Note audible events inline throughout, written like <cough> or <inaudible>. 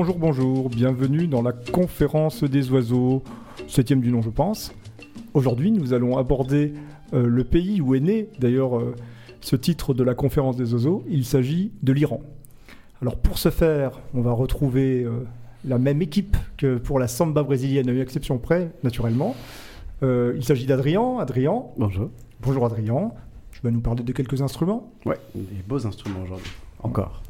Bonjour, bonjour, bienvenue dans la conférence des oiseaux, septième du nom je pense. Aujourd'hui nous allons aborder euh, le pays où est né d'ailleurs euh, ce titre de la conférence des oiseaux, il s'agit de l'Iran. Alors pour ce faire, on va retrouver euh, la même équipe que pour la samba brésilienne, à une exception près, naturellement. Il s'agit d'Adrien. Adrien, Bonjour. bonjour Adrien. Tu vas nous parler de quelques instruments? Ouais, des beaux instruments aujourd'hui. Encore.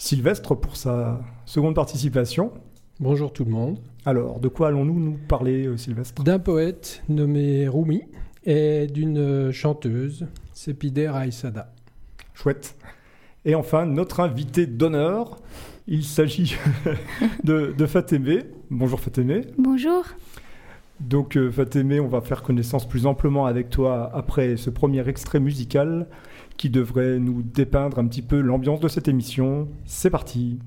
Sylvestre pour sa seconde participation. Bonjour tout le monde. Alors, de quoi allons-nous nous parler, euh, Sylvestre? D'un poète nommé Rumi et d'une chanteuse, Sepider Aïsada. Chouette. Et enfin, notre invité d'honneur, il s'agit <laughs> de, de Fatémé. Bonjour Fatémé. Bonjour. Donc euh, Fatémé, on va faire connaissance plus amplement avec toi après ce premier extrait musical qui devrait nous dépeindre un petit peu l'ambiance de cette émission. C'est parti.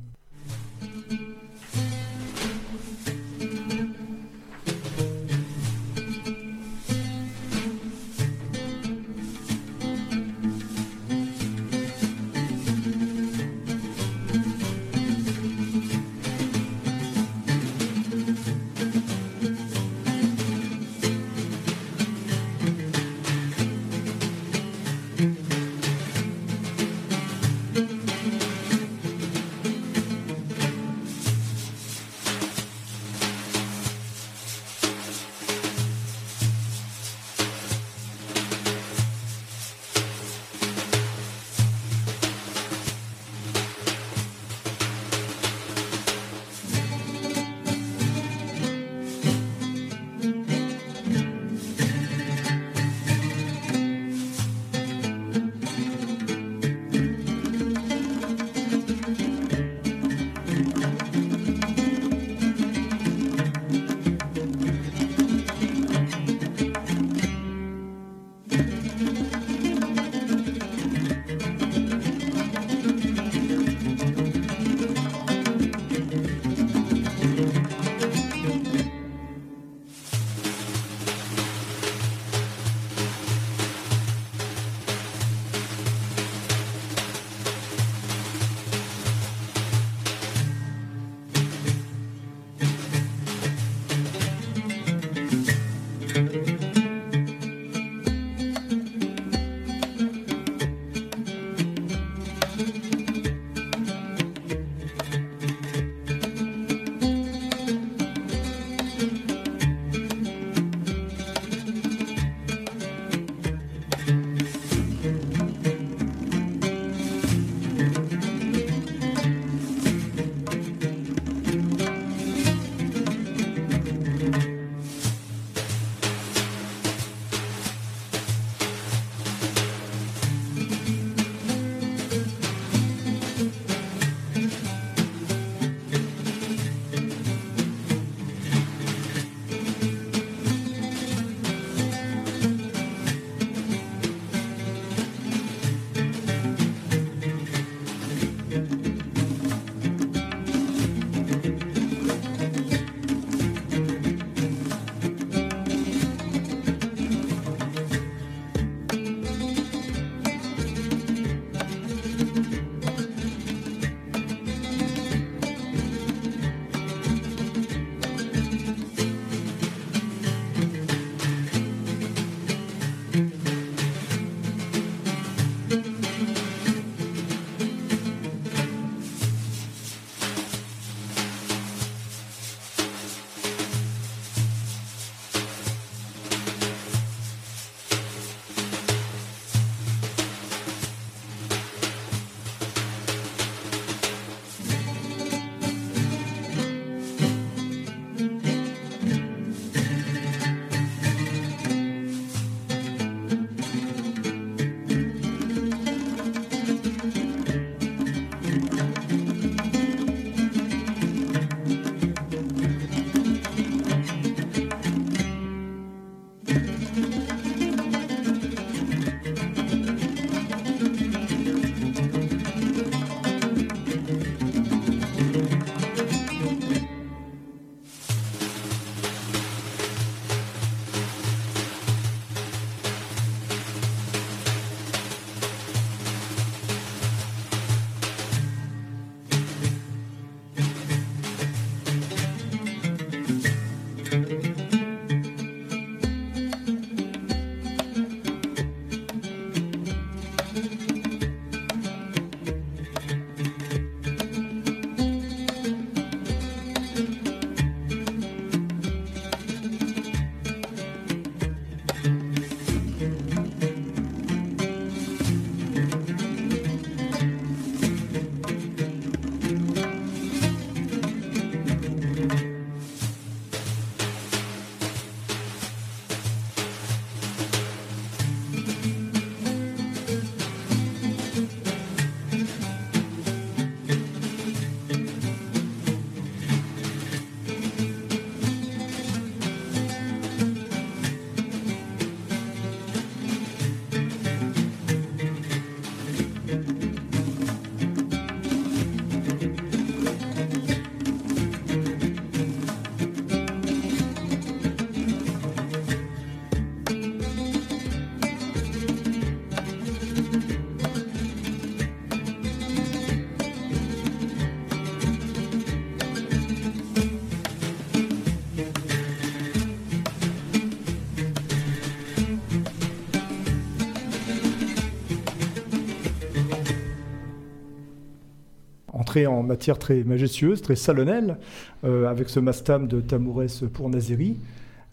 En matière très majestueuse, très salonnelle, avec ce mastam de Tamourès pour Nazeri,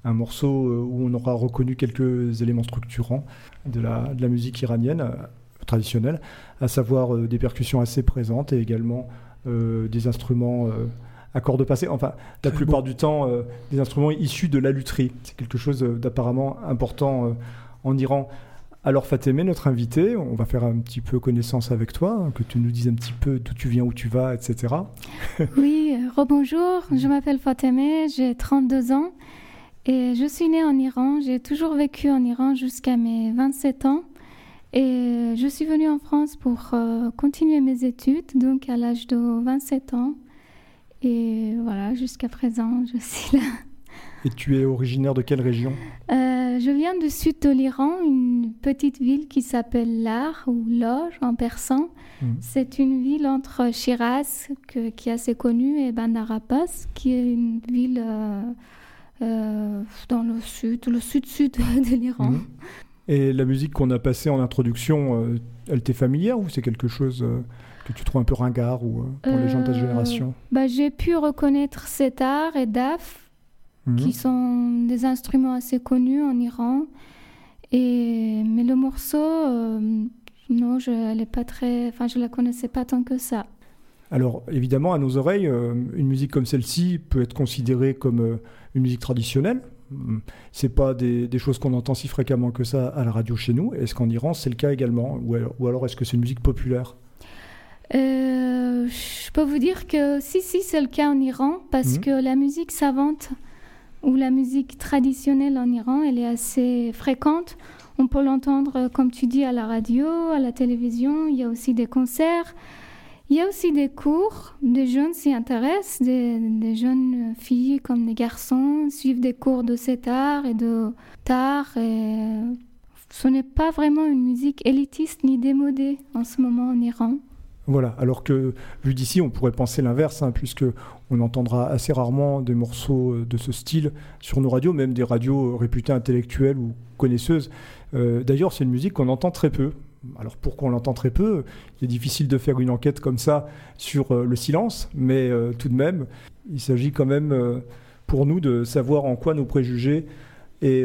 un morceau où on aura reconnu quelques éléments structurants de la, de la musique iranienne traditionnelle, à savoir des percussions assez présentes et également des instruments à cordes passées. Enfin, la plupart du temps, des instruments issus de la lutherie. C'est quelque chose d'apparemment important en Iran. Alors Fatemé, notre invité, on va faire un petit peu connaissance avec toi, hein, que tu nous dises un petit peu d'où tu viens, où tu vas, etc. <laughs> oui, rebonjour, je m'appelle Fatemé, j'ai 32 ans et je suis née en Iran. J'ai toujours vécu en Iran jusqu'à mes 27 ans et je suis venue en France pour euh, continuer mes études, donc à l'âge de 27 ans. Et voilà, jusqu'à présent, je suis là. Et tu es originaire de quelle région euh, Je viens du sud de l'Iran, une petite ville qui s'appelle Lar ou Lor en persan. Hmm. C'est une ville entre Shiraz, qui est assez connue, et Bandar Abbas, qui est une ville euh, euh, dans le sud, le sud-sud <laughs> de l'Iran. Hmm. Et la musique qu'on a passée en introduction, elle t'est familière ou c'est quelque chose que tu trouves un peu ringard ou pour les gens de ta génération? bah, J'ai pu reconnaître cet art et DAF qui mhm. sont des instruments assez connus en Iran. Et, mais le morceau, euh, non, je ne pas très, enfin, je la connaissais pas tant que ça. Alors évidemment, à nos oreilles, euh, une musique comme celle-ci peut être considérée comme euh, une musique traditionnelle. C'est pas des, des choses qu'on entend si fréquemment que ça à la radio chez nous. Est-ce qu'en Iran c'est le cas également, ou, ou alors est-ce que c'est une musique populaire? Je peux vous dire que si si c'est le cas en Iran parce mhm. que la musique savante où la musique traditionnelle en Iran, elle est assez fréquente. On peut l'entendre, comme tu dis, à la radio, à la télévision. Il y a aussi des concerts. Il y a aussi des cours. Des jeunes s'y intéressent. Des, jeunes filles comme des garçons suivent des cours de cet art et de tar. Et ce n'est pas vraiment une musique élitiste ni démodée en ce moment en Iran. Voilà, alors que vu d'ici, on pourrait penser l'inverse, hein, puisque on entendra assez rarement des morceaux euh, de ce style sur nos radios, même des radios réputées intellectuelles ou connaisseuses. Euh, d'ailleurs, c'est une musique qu'on entend très peu. Alors pourquoi on l'entend très peu? Il est difficile de faire une enquête comme ça sur euh, le silence, mais tout de même, il s'agit quand même pour nous de savoir en quoi nos préjugés et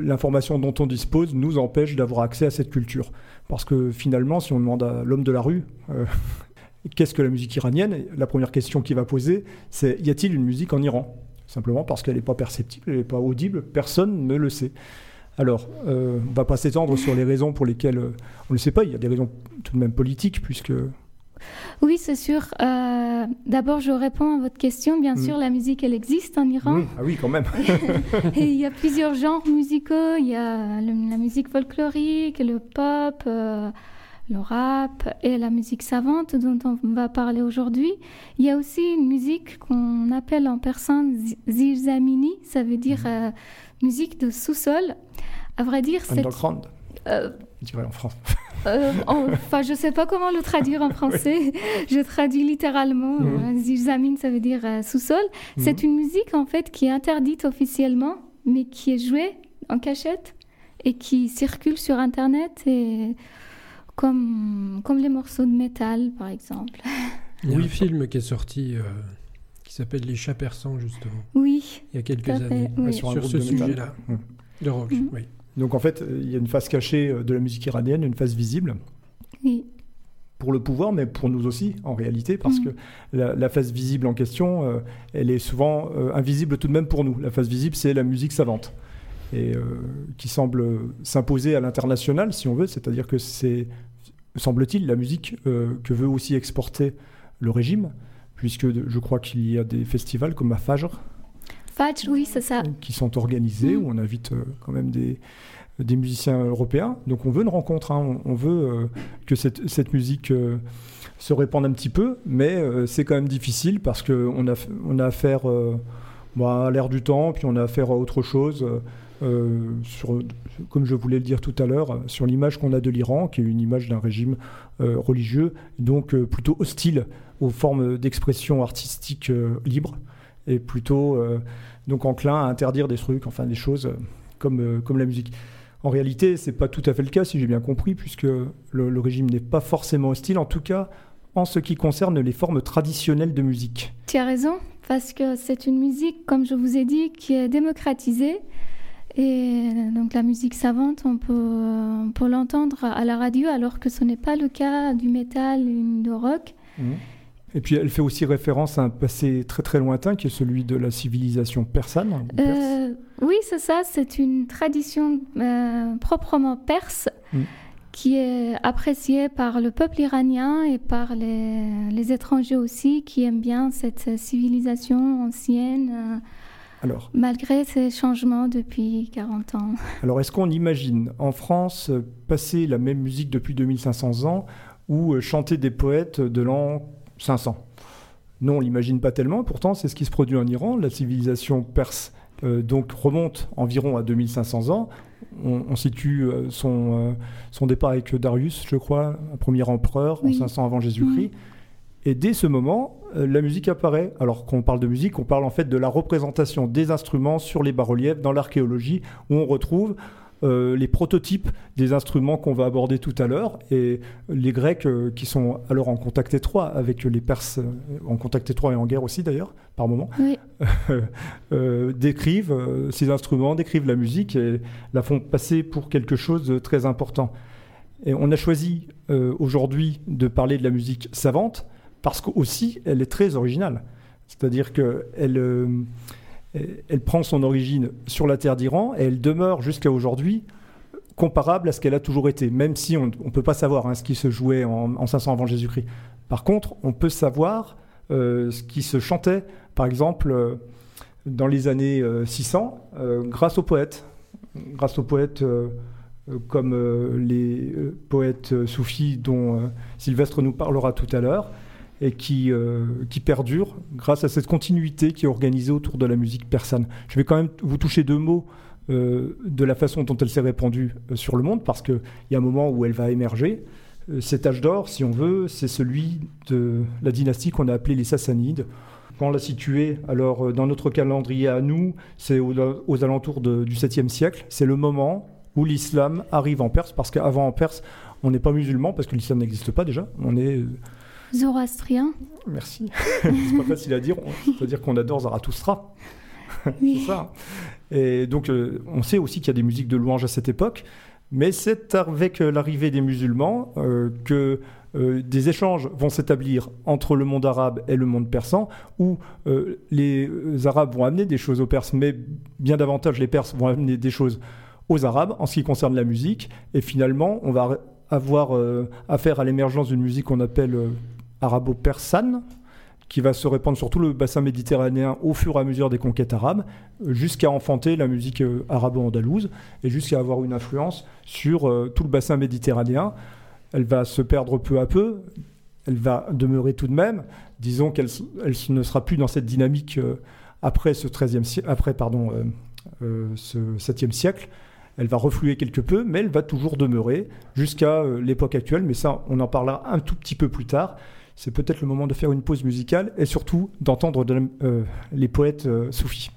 l'information dont on dispose nous empêche d'avoir accès à cette culture. Parce que finalement, si on demande à l'homme de la rue euh, <laughs> qu'est-ce que la musique iranienne, la première question qu'il va poser, c'est y a-t-il une musique en Iran? Simplement parce qu'elle n'est pas perceptible, elle n'est pas audible, personne ne le sait. Alors, euh, on ne va pas s'étendre sur les raisons pour lesquelles euh, on ne le sait pas. Il y a des raisons tout de même politiques, puisque oui, c'est sûr. Euh, d'abord, je réponds à votre question. Bien mm. sûr, la musique, elle existe en Iran. Ah oui, quand même. <laughs> et il y a plusieurs genres musicaux. Il y a la musique folklorique, le pop, euh, le rap et la musique savante dont on va parler aujourd'hui. Il y a aussi une musique qu'on appelle en persan zilzamini. Ça veut dire mm. euh, musique de sous-sol. À vrai dire, c'est... Underground. Euh, en France. Euh, enfin, je ne sais pas comment le traduire en <laughs> français. Je traduis littéralement. Mmh. Zilzamin, ça veut dire euh, sous-sol. Mhm. C'est une musique, en fait, qui est interdite officiellement, mais qui est jouée en cachette et qui circule sur Internet, et comme, comme les morceaux de métal, par exemple. <laughs> Il y a un film qui est sorti qui s'appelle Les chats persans, justement. Oui. Il y a quelques années. Sur, ce sujet-là. Mmh. De rock, mmh. oui. Donc en fait, il y a une face cachée euh, de la musique iranienne, une face visible. Oui. Pour le pouvoir, mais pour nous aussi, en réalité, parce mm. que la, face visible en question, euh, elle est souvent euh, invisible tout de même pour nous. La face visible, c'est la musique savante, et qui semble s'imposer à l'international, si on veut, c'est-à-dire que c'est, semble-t-il, la musique que veut aussi exporter le régime, puisque je crois qu'il y a des festivals comme à Fajr, oui, c'est ça. Qui sont organisés, mm. où on invite euh, quand même des, des musiciens européens. Donc on veut une rencontre, hein. on, veut euh, que cette, cette musique euh, se répande un petit peu, mais c'est quand même difficile parce qu'on a, on a affaire bah, à l'air du temps, puis on a affaire à autre chose. sur, comme je voulais le dire tout à l'heure, sur l'image qu'on a de l'Iran, qui est une image d'un régime religieux, donc plutôt hostile aux formes d'expression artistique libre et plutôt euh, donc enclin à interdire des trucs, enfin des choses euh, comme, euh, comme la musique. En réalité, c'est pas tout à fait le cas, si j'ai bien compris, puisque le, régime n'est pas forcément hostile. En tout cas, en ce qui concerne les formes traditionnelles de musique. Tu as raison, parce que c'est une musique, comme je vous ai dit, qui est démocratisée. Et donc la musique savante, on peut, on peut l'entendre à la radio, alors que ce n'est pas le cas du métal ou du rock. Mmh. Et puis elle fait aussi référence à un passé très très lointain qui est celui de la civilisation persane. Euh, oui, c'est ça, c'est une tradition euh, proprement perse mm. qui est appréciée par le peuple iranien et par les, les étrangers aussi qui aiment bien cette civilisation ancienne. Euh, alors, malgré ces changements depuis 40 ans. Alors, est-ce qu'on imagine en France passer la même musique depuis 2500 ans ou chanter des poètes de l'an 500. Non, on l'imagine pas tellement, pourtant c'est ce qui se produit en Iran. La civilisation perse euh, donc remonte environ à 2500 ans. On, situe euh, son, euh, son départ avec Darius, je crois, un premier empereur en 500 avant Jésus-Christ. Et dès ce moment, la musique apparaît. Alors qu'on parle de musique, on parle en fait de la représentation des instruments sur les bas-reliefs dans l'archéologie, où on retrouve euh, les prototypes des instruments qu'on va aborder tout à l'heure. Et les Grecs, euh, qui sont alors en contact étroit avec les Perses, euh, en contact étroit et en guerre aussi d'ailleurs, par moment, <laughs> décrivent ces instruments, décrivent la musique et la font passer pour quelque chose de très important. Et on a choisi aujourd'hui de parler de la musique savante parce qu'aussi elle est très originale. C'est-à-dire qu'elle elle prend son origine sur la terre d'Iran et elle demeure jusqu'à aujourd'hui comparable à ce qu'elle a toujours été, même si on ne peut pas savoir hein, ce qui se jouait en, 500 avant Jésus-Christ. Par contre, on peut savoir euh, ce qui se chantait, par exemple, euh, dans les années 600, euh, grâce aux poètes. Grâce aux poètes comme les poètes soufis dont Sylvestre nous parlera tout à l'heure et qui, euh, qui perdure grâce à cette continuité qui est organisée autour de la musique persane. Je vais quand même vous toucher deux mots euh, de la façon dont elle s'est répandue euh, sur le monde, parce qu'il y a un moment où elle va émerger. cet âge d'or, si on veut, c'est celui de la dynastie qu'on a appelée les Sassanides. Quand on l'a située, alors dans notre calendrier à nous, c'est aux, alentours du 7e siècle. C'est le moment où l'islam arrive en Perse, parce qu'avant en Perse, on n'est pas musulman, parce que l'islam n'existe pas déjà. On est Zoroastrien. Merci. <laughs> c'est pas facile à dire. On peut dire qu'on adore Zarathustra. <laughs> c'est ça. Et donc, euh, on sait aussi qu'il y a des musiques de louange à cette époque, mais c'est avec euh, l'arrivée des musulmans euh, que des échanges vont s'établir entre le monde arabe et le monde persan, où les Arabes vont amener des choses aux Perses, mais bien davantage les Perses vont amener des choses aux Arabes en ce qui concerne la musique. Et finalement, on va avoir affaire à l'émergence d'une musique qu'on appelle arabo-persane, qui va se répandre sur tout le bassin méditerranéen au fur et à mesure des conquêtes arabes, jusqu'à enfanter la musique euh, arabo-andalouse et jusqu'à avoir une influence sur euh, tout le bassin méditerranéen. Elle va se perdre peu à peu, elle va demeurer tout de même. Disons qu'elle elle ne sera plus dans cette dynamique euh, après ce 13 après pardon, ce 7e siècle. Elle va refluer quelque peu, mais elle va toujours demeurer jusqu'à l'époque actuelle. Mais ça, on en parlera un tout petit peu plus tard c'est peut-être le moment de faire une pause musicale et surtout d'entendre euh, les poètes euh, soufis.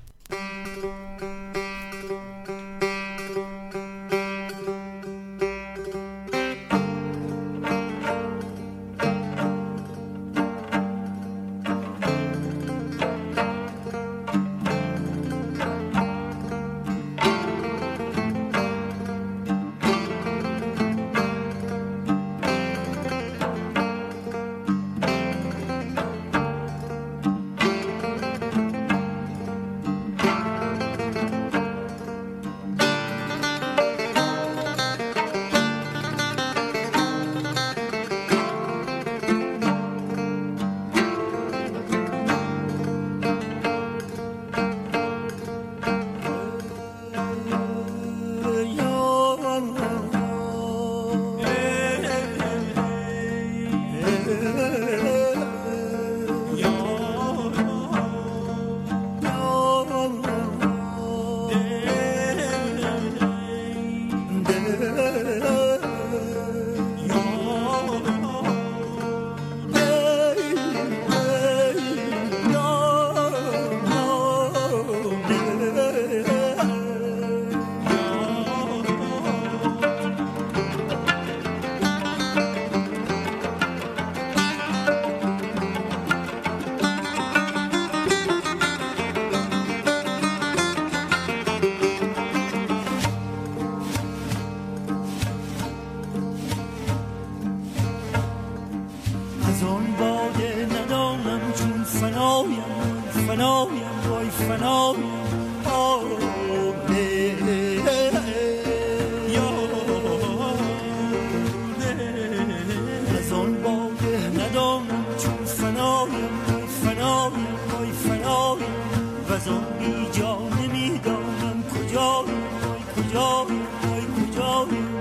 Hãy 你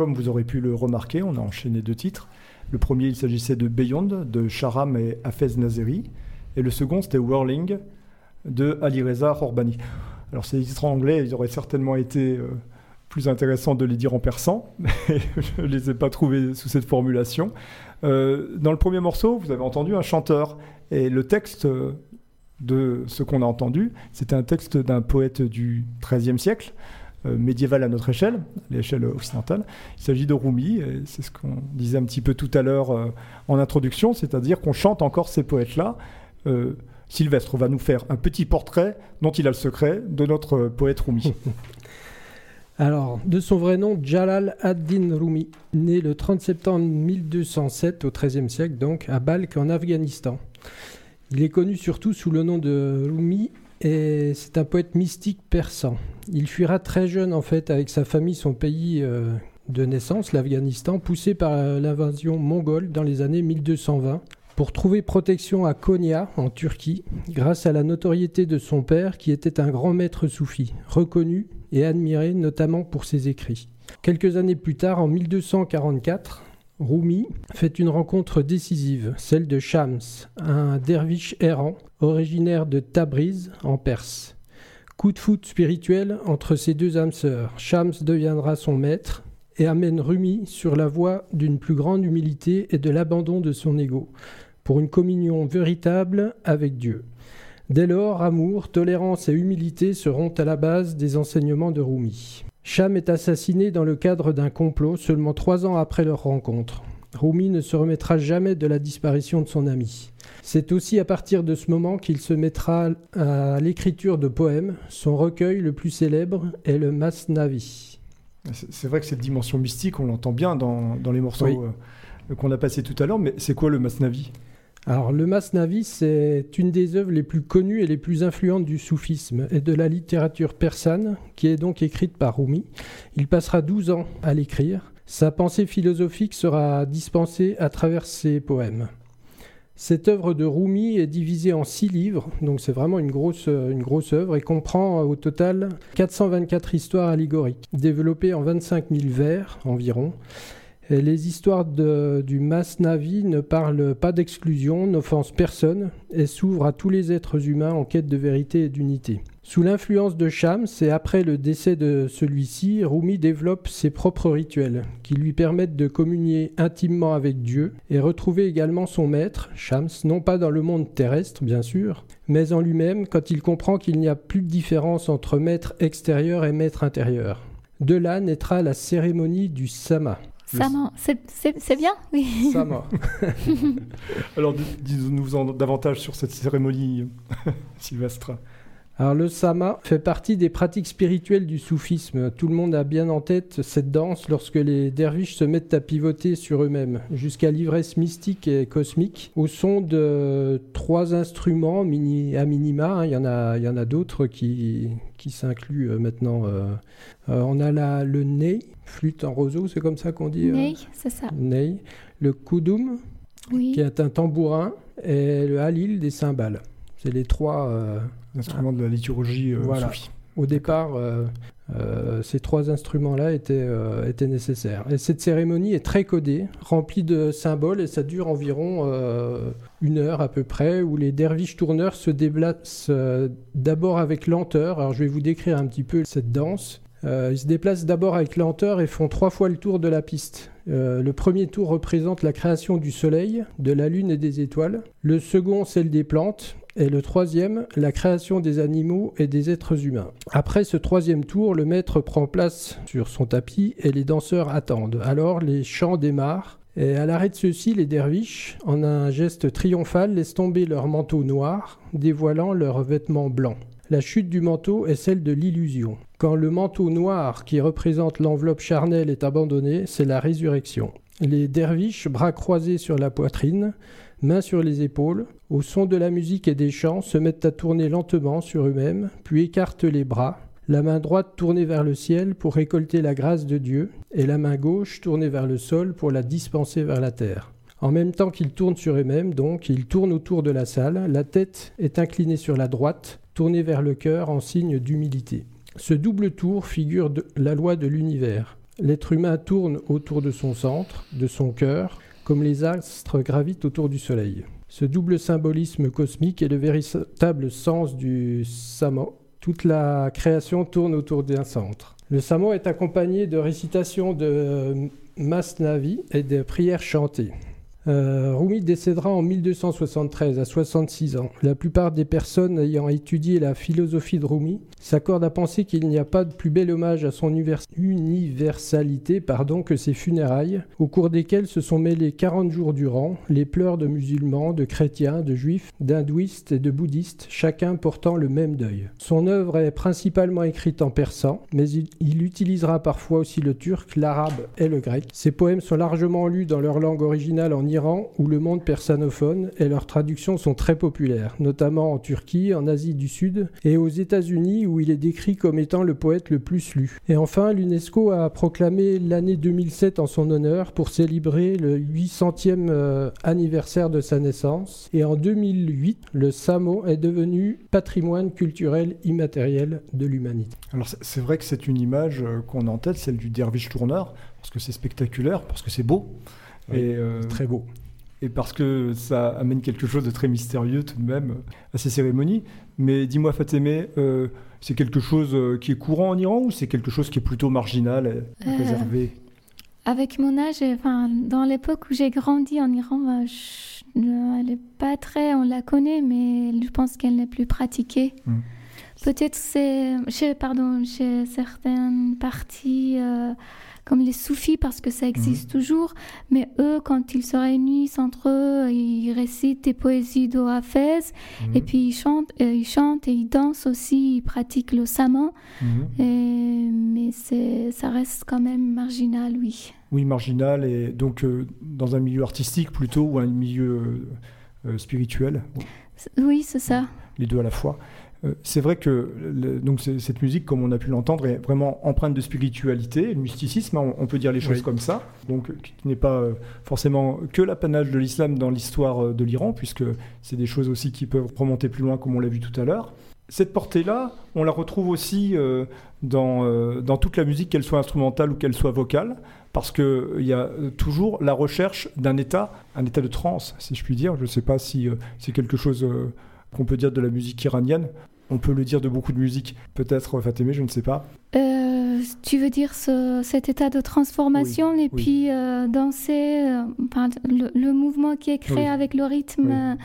comme vous aurez pu le remarquer, on a enchaîné deux titres. Le premier, il s'agissait de Beyond de Sharam et Hafez Nazeri. Et le second, c'était Whirling de Alireza Horbani. Alors, ces titres en anglais, ils auraient certainement été euh, plus intéressants de les dire en persan, <laughs> mais je ne les ai pas trouvés sous cette formulation. Euh, dans le premier morceau, vous avez entendu un chanteur. Et le texte euh, de ce qu'on a entendu, c'était un texte d'un poète du XIIIe siècle, euh, médiéval à notre échelle, l'échelle occidentale. Il s'agit de Rumi, c'est ce qu'on disait un petit peu tout à l'heure euh, en introduction, c'est-à-dire qu'on chante encore ces poètes-là. Euh, Sylvestre va nous faire un petit portrait dont il a le secret de notre poète Rumi. <laughs> Alors, de son vrai nom, Jalal ad-Din Rumi, né le 30 septembre 1207 au XIIIe siècle, donc à Balkh en Afghanistan. Il est connu surtout sous le nom de Rumi et c'est un poète mystique persan. Il fuira très jeune en fait avec sa famille son pays euh, de naissance, l'Afghanistan, poussé par l'invasion mongole dans les années 1220 pour trouver protection à Konya, en Turquie, grâce à la notoriété de son père qui était un grand maître soufi, reconnu et admiré notamment pour ses écrits. Quelques années plus tard, en 1244, Rumi fait une rencontre décisive, celle de Shams, un derviche errant, originaire de Tabriz, en Perse. Coup de foot spirituel entre ces deux âmes sœurs. Shams deviendra son maître et amène Rumi sur la voie d'une plus grande humilité et de l'abandon de son ego, pour une communion véritable avec Dieu. Dès lors, amour, tolérance et humilité seront à la base des enseignements de Rumi. Cham est assassiné dans le cadre d'un complot seulement trois ans après leur rencontre. Rumi ne se remettra jamais de la disparition de son ami. C'est aussi à partir de ce moment qu'il se mettra à l'écriture de poèmes. Son recueil le plus célèbre est le Masnavi. C'est vrai que cette dimension mystique, on l'entend bien dans, dans les morceaux Oui. euh, qu'on a passés tout à l'heure, mais c'est quoi le Masnavi? Alors, le Masnavi, c'est une des œuvres les plus connues et les plus influentes du soufisme et de la littérature persane, qui est donc écrite par Rumi. Il passera 12 ans à l'écrire. Sa pensée philosophique sera dispensée à travers ses poèmes. Cette œuvre de Rumi est divisée en six livres, donc c'est vraiment une grosse, une grosse œuvre, et comprend au total 424 histoires allégoriques, développées en 25 000 vers environ. Les histoires du Masnavi ne parlent pas d'exclusion, n'offensent personne et s'ouvrent à tous les êtres humains en quête de vérité et d'unité. Sous l'influence de Shams et après le décès de celui-ci, Rumi développe ses propres rituels qui lui permettent de communier intimement avec Dieu et retrouver également son maître, Shams, non pas dans le monde terrestre bien sûr, mais en lui-même quand il comprend qu'il n'y a plus de différence entre maître extérieur et maître intérieur. De là naîtra la cérémonie du Sama. C'est- bien, oui. Sama. <laughs> Alors, dis- dis-nous en davantage sur cette cérémonie, <laughs> Sylvestre. Alors le sama fait partie des pratiques spirituelles du soufisme. Tout le monde a bien en tête cette danse lorsque les derviches se mettent à pivoter sur eux-mêmes, jusqu'à l'ivresse mystique et cosmique, au son de trois instruments mini, à minima. hein. Il y en a, il y en a d'autres qui, qui s'incluent euh, maintenant. euh. Euh, on a la, le ney, flûte en roseau, c'est comme ça qu'on dit euh, Ney, c'est ça. ney. Le koudoum, Oui. qui est un tambourin, et le halil des cymbales. C'est les trois... euh, L'instrument de la liturgie euh, Voilà. soufie. Au départ, euh, euh, ces trois instruments-là étaient, euh, étaient nécessaires. Et cette cérémonie est très codée, remplie de symboles, et ça dure environ euh, une heure à peu près, où les derviches tourneurs se déplacent d'abord avec lenteur. Alors je vais vous décrire un petit peu cette danse. Ils se déplacent d'abord avec lenteur et font trois fois le tour de la piste. Le premier tour représente la création du soleil, de la lune et des étoiles. Le second, celle des plantes. Et le troisième, la création des animaux et des êtres humains. Après ce troisième tour, le maître prend place sur son tapis et les danseurs attendent. Alors les chants démarrent. Et à l'arrêt de ceux-ci, les derviches, en un geste triomphal, laissent tomber leur manteau noir, dévoilant leurs vêtements blancs. La chute du manteau est celle de l'illusion. Quand le manteau noir qui représente l'enveloppe charnelle est abandonné, c'est la résurrection. Les derviches, bras croisés sur la poitrine, mains sur les épaules, au son de la musique et des chants, se mettent à tourner lentement sur eux-mêmes, puis écartent les bras, la main droite tournée vers le ciel pour récolter la grâce de Dieu, et la main gauche tournée vers le sol pour la dispenser vers la terre. En même temps qu'ils tournent sur eux-mêmes, donc, ils tournent autour de la salle, la tête est inclinée sur la droite, tournée vers le cœur en signe d'humilité. Ce double tour figure la loi de l'univers. L'être humain tourne autour de son centre, de son cœur, comme les astres gravitent autour du Soleil. Ce double symbolisme cosmique est le véritable sens du Samo. Toute la création tourne autour d'un centre. Le Samo est accompagné de récitations de Masnavi et de prières chantées. Euh, Rumi décédera en 1273 à 66 ans. La plupart des personnes ayant étudié la philosophie de Rumi s'accordent à penser qu'il n'y a pas de plus bel hommage à son universalité pardon, que ses funérailles, au cours desquelles se sont mêlés 40 jours durant les pleurs de musulmans, de chrétiens, de juifs, d'hindouistes et de bouddhistes, chacun portant le même deuil. Son œuvre est principalement écrite en persan, mais il, il utilisera parfois aussi le turc, l'arabe et le grec. Ses poèmes sont largement lus dans leur langue originale en Iran ou le monde persanophone et leurs traductions sont très populaires, notamment en Turquie, en Asie du Sud et aux États-Unis où il est décrit comme étant le poète le plus lu. Et enfin, l'UNESCO a proclamé l'année 2007 en son honneur pour célébrer le 800e euh, anniversaire de sa naissance. Et en 2008, le Samo est devenu patrimoine culturel immatériel de l'humanité. Alors c'est- vrai que c'est une image euh, qu'on a en tête, celle du derviche tourneur, parce que c'est spectaculaire, parce que c'est beau. Oui, et, euh, Très beau. et parce que ça amène quelque chose de très mystérieux tout de même à ces cérémonies. Mais dis-moi Fatemeh, euh, c'est quelque chose euh, qui est courant en Iran ou c'est quelque chose qui est plutôt marginal et Euh, réservé Avec mon âge, enfin, dans l'époque où j'ai grandi en Iran, je- euh, elle n'est pas très, on la connaît, mais je pense qu'elle n'est plus pratiquée. Mm. Peut-être c'est, chez, pardon, chez certaines parties, euh, comme les soufis, parce que ça existe toujours, mais eux, quand ils se réunissent entre eux, ils récitent des poésies d'Ohafez, Mhm. et puis ils chantent, euh, ils chantent et ils dansent aussi, ils pratiquent le saman, Mhm. et, mais c'est, ça reste quand même marginal, oui. Oui, marginal et donc euh, dans un milieu artistique plutôt ou un milieu euh, spirituel, Oui, c'est ça. les deux à la fois. Euh, c'est vrai que le- donc cette musique, comme on a pu l'entendre, est vraiment empreinte de spiritualité, le mysticisme, hein, on, peut dire les choses Oui. comme ça, donc euh, qui n'est pas euh, forcément que l'apanage de l'islam dans l'histoire de l'Iran, puisque c'est des choses aussi qui peuvent remonter plus loin, comme on l'a vu tout à l'heure. Cette portée-là, on la retrouve aussi dans, dans toute la musique, qu'elle soit instrumentale ou qu'elle soit vocale, parce qu'il y a toujours la recherche d'un état, un état de transe, si je puis dire. Je ne sais pas si euh, c'est quelque chose euh, qu'on peut dire de la musique iranienne. On peut le dire de beaucoup de musique, peut-être euh, Fatemeh, je ne sais pas. Euh, tu veux dire ce- cet état de transformation et oui. puis euh, danser, euh, le, le mouvement qui est créé Oui. avec le rythme,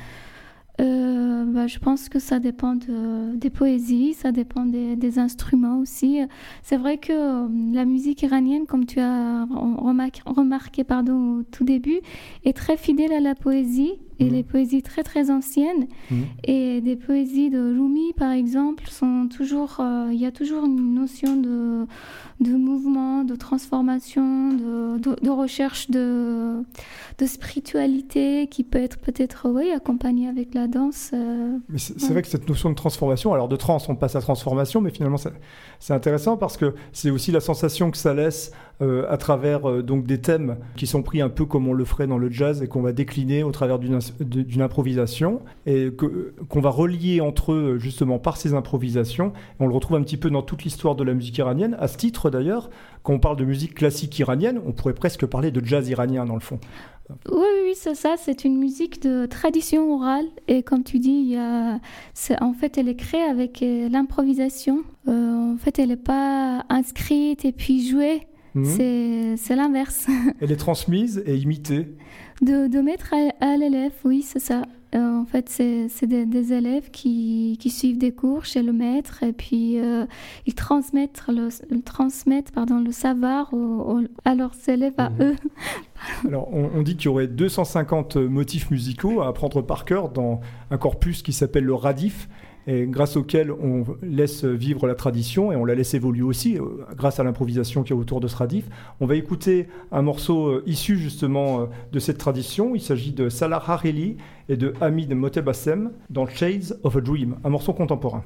bah, je pense que ça dépend de- des poésies, ça dépend des, des instruments aussi. C'est vrai que la musique iranienne, comme tu as remarqué, remarqué pardon, au tout début, est très fidèle à la poésie et Mhm. les poésies très très anciennes. Mhm. Et des poésies de Rumi, par exemple, sont toujours, euh, il y a toujours une notion de, de mouvement, de transformation, de, de, de recherche de, de spiritualité qui peut être peut-être oui, accompagnée avec la danse. euh. Mais c'est Ouais. vrai que cette notion de transformation, alors de trans, on passe à transformation, mais finalement c'est- c'est intéressant parce que c'est aussi la sensation que ça laisse euh, à travers euh, donc des thèmes qui sont pris un peu comme on le ferait dans le jazz et qu'on va décliner au travers d'une improvisation et qu'on va relier entre eux justement par ces improvisations. Et on le retrouve un petit peu dans toute l'histoire de la musique iranienne. À ce titre d'ailleurs, quand on parle de musique classique iranienne, on pourrait presque parler de jazz iranien dans le fond. Oui, oui, c'est ça. C'est une musique de tradition orale et comme tu dis, il en fait, elle est créée avec euh, l'improvisation. En fait, elle n'est pas inscrite et puis jouée. Mhm. C'est, l'inverse. <laughs> Elle est transmise et imitée. De, de mettre à, à l'élève, oui, c'est ça. Euh, en fait, c'est, des, des élèves qui, qui suivent des cours chez le maître et puis euh, ils transmettent le, ils transmettent, pardon, le savoir à leurs élèves, à Mhm. eux. <laughs> Alors, on, on dit qu'il y aurait 250 motifs musicaux à apprendre par cœur dans un corpus qui s'appelle le radif, et grâce auquel on laisse vivre la tradition et on la laisse évoluer aussi, euh, grâce à l'improvisation qui est autour de ce radif. On va écouter un morceau euh, issu justement euh, de cette tradition. Il s'agit de Salah Hareli et de Hamid Motebassem dans Shades of a Dream, un morceau contemporain.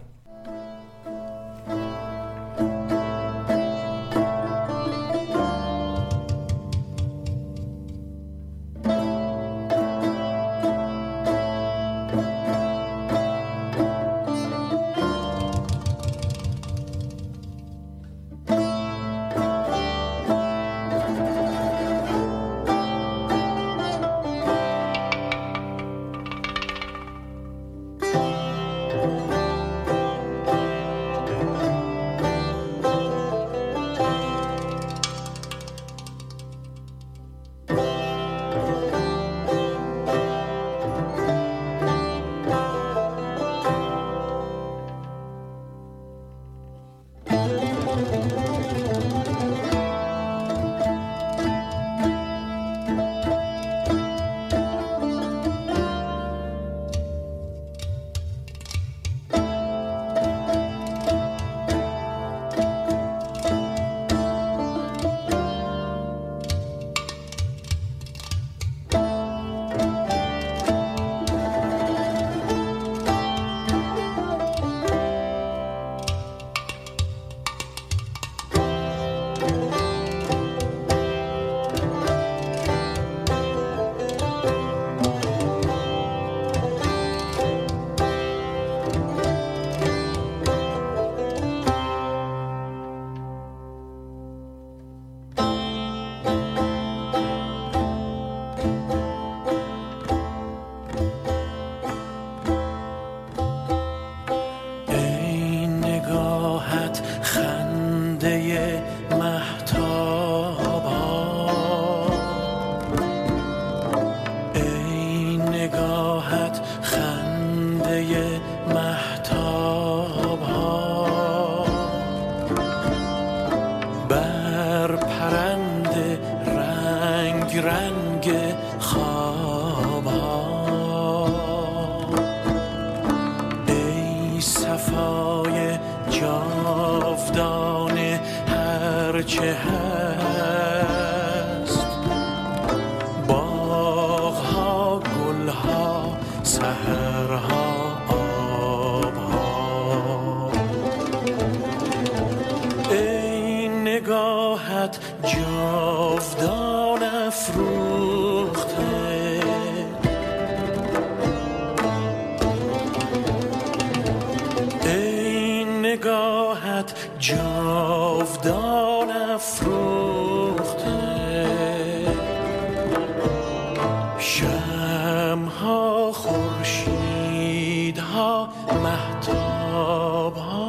خورشیدها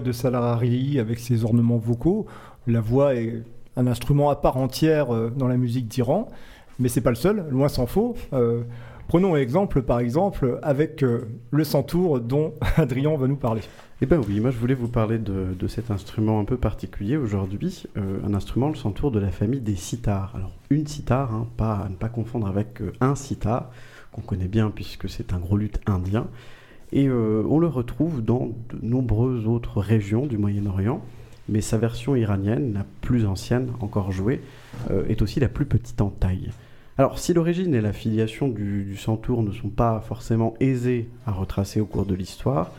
de Salarari avec ses ornements vocaux, la voix est un instrument à part entière euh, dans la musique d'Iran, mais c'est pas le seul, loin s'en faut. Euh, prenons un exemple, par exemple, avec euh, le santour dont <laughs> Adrien va nous parler. Eh ben oui, moi je voulais vous parler de, cet instrument un peu particulier aujourd'hui, un instrument, le santour de la famille des sitars. Alors une sitar, hein, pas, à ne pas confondre avec un sitar, qu'on connaît bien puisque c'est un gros luth indien, et euh, on le retrouve dans de nombreuses autres régions du Moyen-Orient, mais sa version iranienne, la plus ancienne encore jouée, euh, est aussi la plus petite en taille. Alors, si l'origine et la filiation du, du ne sont pas forcément aisées à retracer au cours de l'histoire,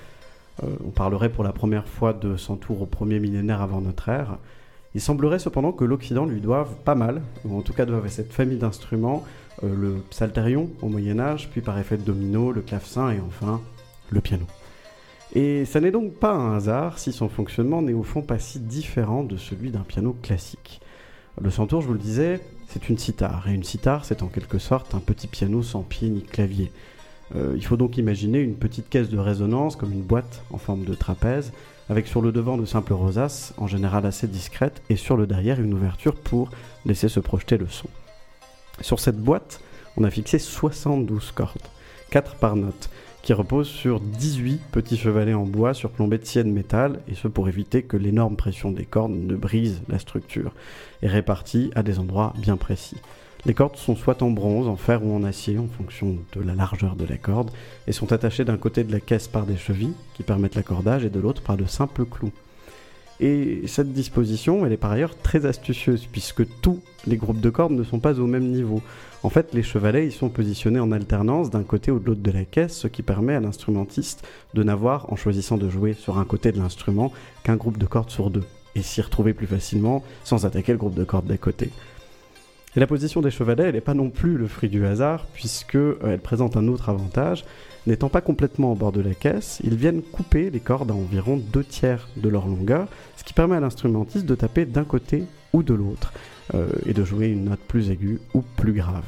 euh, on parlerait pour la première fois de Santour au premier millénaire avant notre ère. Il semblerait cependant que l'Occident lui doive pas mal, ou en tout cas doive à cette famille d'instruments, le psalterion au Moyen Âge, puis par effet de domino, le clavecin et enfin le piano. Et ça n'est donc pas un hasard si son fonctionnement n'est au fond pas si différent de celui d'un piano classique. Le santour, je vous le disais, c'est une sitar, et une sitar, c'est en quelque sorte un petit piano sans pied ni clavier. Euh, il faut donc imaginer une petite caisse de résonance comme une boîte en forme de trapèze, avec sur le devant de simples rosaces, en général assez discrètes, et sur le derrière une ouverture pour laisser se projeter le son. Sur cette boîte, on a fixé 72 cordes, 4 par note, qui reposent sur 18 petits chevalets en bois surplombés de scie de métal, et ce pour éviter que l'énorme pression des cordes ne brise la structure, et répartis à des endroits bien précis. Les cordes sont soit en bronze, en fer ou en acier en fonction de la largeur de la corde et sont attachées d'un côté de la caisse par des chevilles qui permettent l'accordage et de l'autre par de simples clous. Et cette disposition, elle est par ailleurs très astucieuse puisque tous les groupes de cordes ne sont pas au même niveau. En fait, les chevalets ils sont positionnés en alternance d'un côté ou de l'autre de la caisse, ce qui permet à l'instrumentiste de n'avoir, en choisissant de jouer sur un côté de l'instrument, qu'un groupe de cordes sur deux, et s'y retrouver plus facilement sans attaquer le groupe de cordes d'à côté. Et la position des chevalets, elle n'est pas non plus le fruit du hasard, puisque euh, elle présente un autre avantage. N'étant pas complètement au bord de la caisse, ils viennent couper les cordes à environ deux tiers de leur longueur, ce qui permet à l'instrumentiste de taper d'un côté ou de l'autre, euh, et de jouer une note plus aiguë ou plus grave.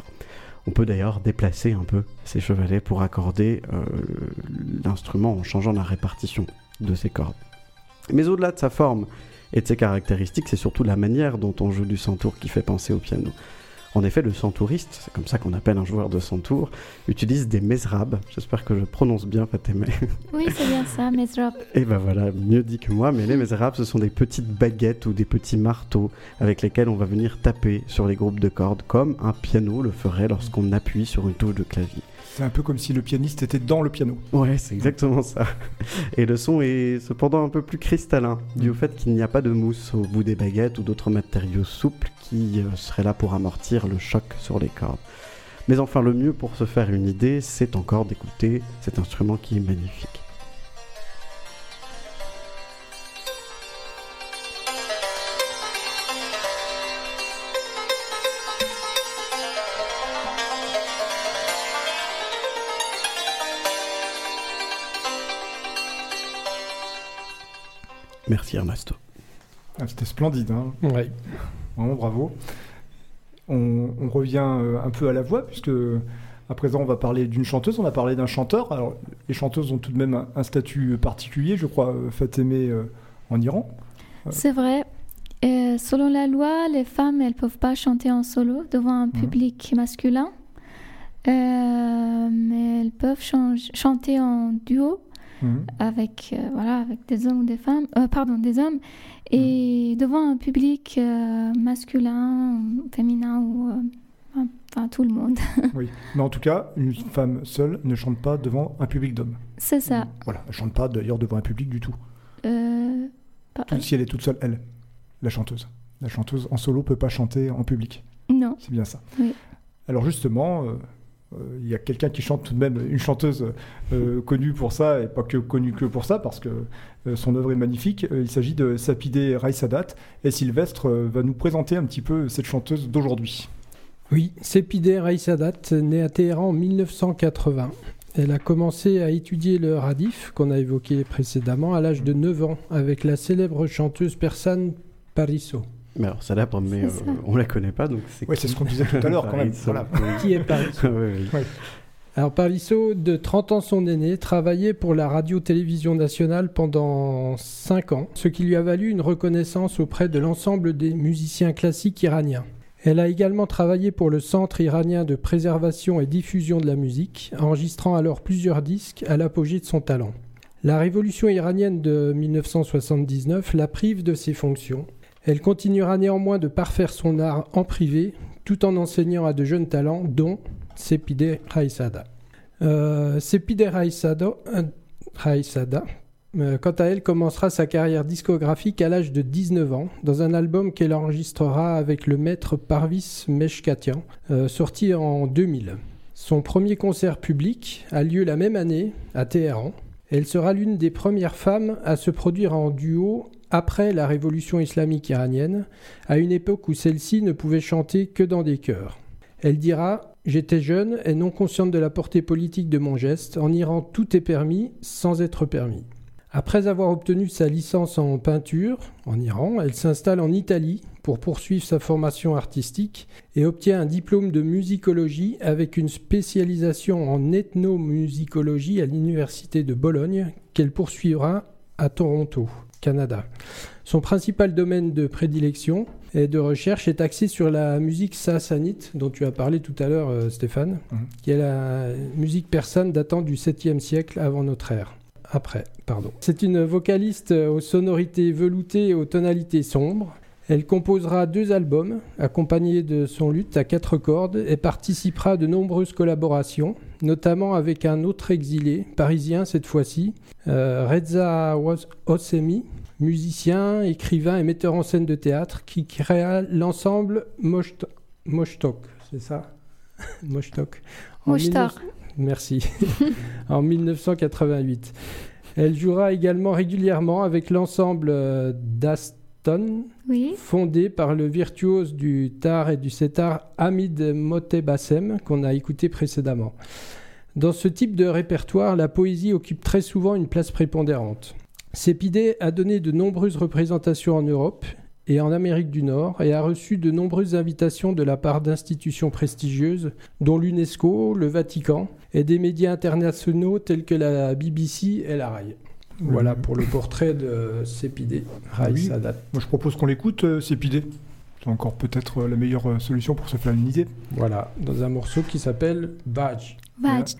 On peut d'ailleurs déplacer un peu ces chevalets pour accorder euh, l'instrument en changeant la répartition de ses cordes. Mais au-delà de sa forme et de ses caractéristiques, c'est surtout la manière dont on joue du centaure qui fait penser au piano. En effet, le centouriste, c'est comme ça qu'on appelle un joueur de centaure, utilise des mesrabs. J'espère que je prononce bien, Fatemeh. <laughs> Oui, c'est bien ça, mesrab. Et ben voilà, mieux dit que moi, mais les mesrabs, ce sont des petites baguettes ou des petits marteaux avec lesquels on va venir taper sur les groupes de cordes, comme un piano le ferait lorsqu'on appuie sur une touche de clavier. C'est un peu comme si le pianiste était dans le piano. Ouais, c'est exactement ça. Et le son est cependant un peu plus cristallin, dû au fait qu'il n'y a pas de mousse au bout des baguettes ou d'autres matériaux souples qui euh, seraient là pour amortir le choc sur les cordes. Mais enfin, le mieux pour se faire une idée, c'est encore d'écouter cet instrument qui est magnifique. Merci Ernesto. Ah, C'était splendide, hein. Ouais. vraiment bravo. On, on revient euh, un peu à la voix, puisque à présent on va parler d'une chanteuse, on a parlé d'un chanteur. Alors les chanteuses ont tout de même un, un statut particulier, je crois, euh, Fatemeh euh, en Iran. C'est vrai. Euh, selon la loi, les femmes, elles peuvent pas chanter en solo devant un public masculin. Euh, mais elles peuvent chanter en duo Mhm. avec, euh, voilà, avec des hommes ou des femmes, euh, pardon, des hommes, et devant un public euh, masculin, féminin ou euh, enfin tout le monde. <laughs> Oui. Mais en tout cas, une femme seule ne chante pas devant un public d'hommes. C'est ça. Voilà, elle chante pas d'ailleurs devant un public du tout. Pas- Tout- si elle est toute seule, elle, la chanteuse. La chanteuse en solo peut pas chanter en public. non. C'est bien ça. Oui. Alors justement, il y a quelqu'un qui chante tout de même, une chanteuse euh, connue pour ça, et pas que connue que pour ça, parce que euh, son œuvre est magnifique. Euh, il s'agit de Sapide Raïsadat, et Sylvestre euh, va nous présenter un petit peu cette chanteuse d'aujourd'hui. Oui, Sepideh Raïsadat, née à Téhéran en 1980. Elle a commencé à étudier le radif, qu'on a évoqué précédemment, à l'âge de 9 ans, avec la célèbre chanteuse persane Pariso. Mais alors, célèbre, mais C'est euh, ça. on la connaît pas, donc c'est Ouais, c'est ce qu'on disait tout à l'heure quand même. <laughs> Voilà. ça. Qui est <laughs> Ouais, ouais. Alors Pariso, de 30 ans son aîné, travaillait pour la radio-télévision nationale pendant 5 ans, ce qui lui a valu une reconnaissance auprès de l'ensemble des musiciens classiques iraniens. Elle a également travaillé pour le Centre iranien de préservation et diffusion de la musique, enregistrant alors plusieurs disques à l'apogée de son talent. La révolution iranienne de 1979 la prive de ses fonctions. Elle continuera néanmoins de parfaire son art en privé, tout en enseignant à de jeunes talents, dont Sepideh Raïsada. Euh, Raïsada, euh, euh, quant à elle, commencera sa carrière discographique à l'âge de 19 ans, dans un album qu'elle enregistrera avec le maître Parvis Meshkatian, euh, sorti en 2000. Son premier concert public a lieu la même année à Téhéran. Elle sera l'une des premières femmes à se produire en duo après la révolution islamique iranienne, à une époque où celle-ci ne pouvait chanter que dans des chœurs. Elle dira J'étais jeune et non consciente de la portée politique de mon geste. En Iran, tout est permis sans être permis. Après avoir obtenu sa licence en peinture en Iran, elle s'installe en Italie pour poursuivre sa formation artistique et obtient un diplôme de musicologie avec une spécialisation en ethnomusicologie à l'université de Bologne qu'elle poursuivra à Toronto, Canada. Son principal domaine de prédilection et de recherche est axé sur la musique sassanite, dont tu as parlé tout à l'heure, euh, Stéphane, Mhm. qui est la musique persane datant du 7e siècle avant notre ère. Après, pardon. C'est une vocaliste aux sonorités veloutées et aux tonalités sombres. Elle composera deux albums, accompagnés de son luth à quatre cordes, et participera à de nombreuses collaborations, notamment avec un autre exilé, parisien cette fois-ci, euh, Reza Hosseini, musicien, écrivain et metteur en scène de théâtre, qui créa l'ensemble Mocht- Moshtok, c'est ça? <laughs> Moshtok. Moshtar. 19 Merci. <laughs> en 1988. Elle jouera également régulièrement avec l'ensemble euh, d'Aston, Oui. fondé par le virtuose du tar et du setar Hamid Motebassem, qu'on a écouté précédemment. Dans ce type de répertoire, la poésie occupe très souvent une place prépondérante. Sépidé a donné de nombreuses représentations en Europe et en Amérique du Nord et a reçu de nombreuses invitations de la part d'institutions prestigieuses, dont l'UNESCO, le Vatican et des médias internationaux tels que la BBC et la RAI. Voilà pour le portrait de Sépidé, Rai Oui. Sadat. Moi, je propose qu'on l'écoute, euh, Sépidé. C'est encore peut-être euh, la meilleure euh, solution pour se faire une idée. Voilà, dans un morceau qui s'appelle Badge. Badge.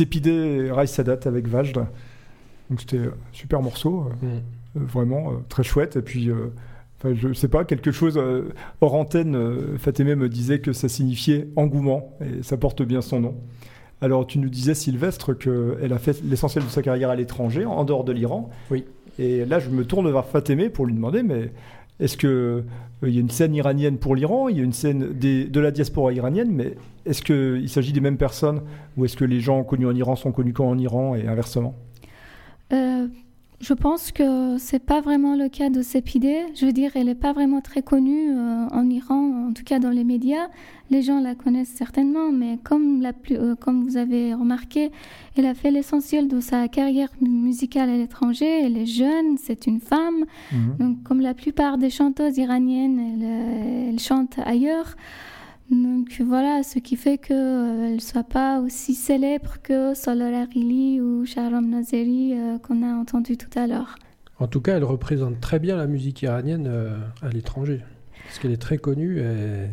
Sepide Rai Sadat avec Vajda. Donc c'était un super morceau, euh, Mm. euh, vraiment euh, très chouette. Et puis, euh, enfin, je sais pas, quelque chose euh, hors antenne, euh, Fatemeh me disait que ça signifiait engouement, et ça porte bien son nom. Alors tu nous disais, Sylvestre, qu'elle a fait l'essentiel de sa carrière à l'étranger, en dehors de l'Iran. Oui. Et là, je me tourne vers Fatemeh pour lui demander, mais est-ce que euh, il y a une scène iranienne pour l'Iran, il y a une scène de la diaspora iranienne, mais est-ce qu'il s'agit des mêmes personnes ou est-ce que les gens connus en Iran sont connus qu'en Iran et inversement? Euh, je pense que c'est pas vraiment le cas de Sepide. Je veux dire, elle n'est pas vraiment très connue euh, en Iran, en tout cas dans les médias. Les gens la connaissent certainement, mais comme, la plus- euh, comme vous avez remarqué, elle a fait l'essentiel de sa carrière mu- musicale à l'étranger. Elle est jeune, c'est une femme. Mhm. Donc, comme la plupart des chanteuses iraniennes, elle, euh, elle chante ailleurs. Donc voilà, ce qui fait qu'elle ne soit pas aussi célèbre que Solar Arili ou Shahram Nazeri euh, qu'on a entendu tout à l'heure. En tout cas, elle représente très bien la musique iranienne euh, à l'étranger. Parce qu'elle est très connue et,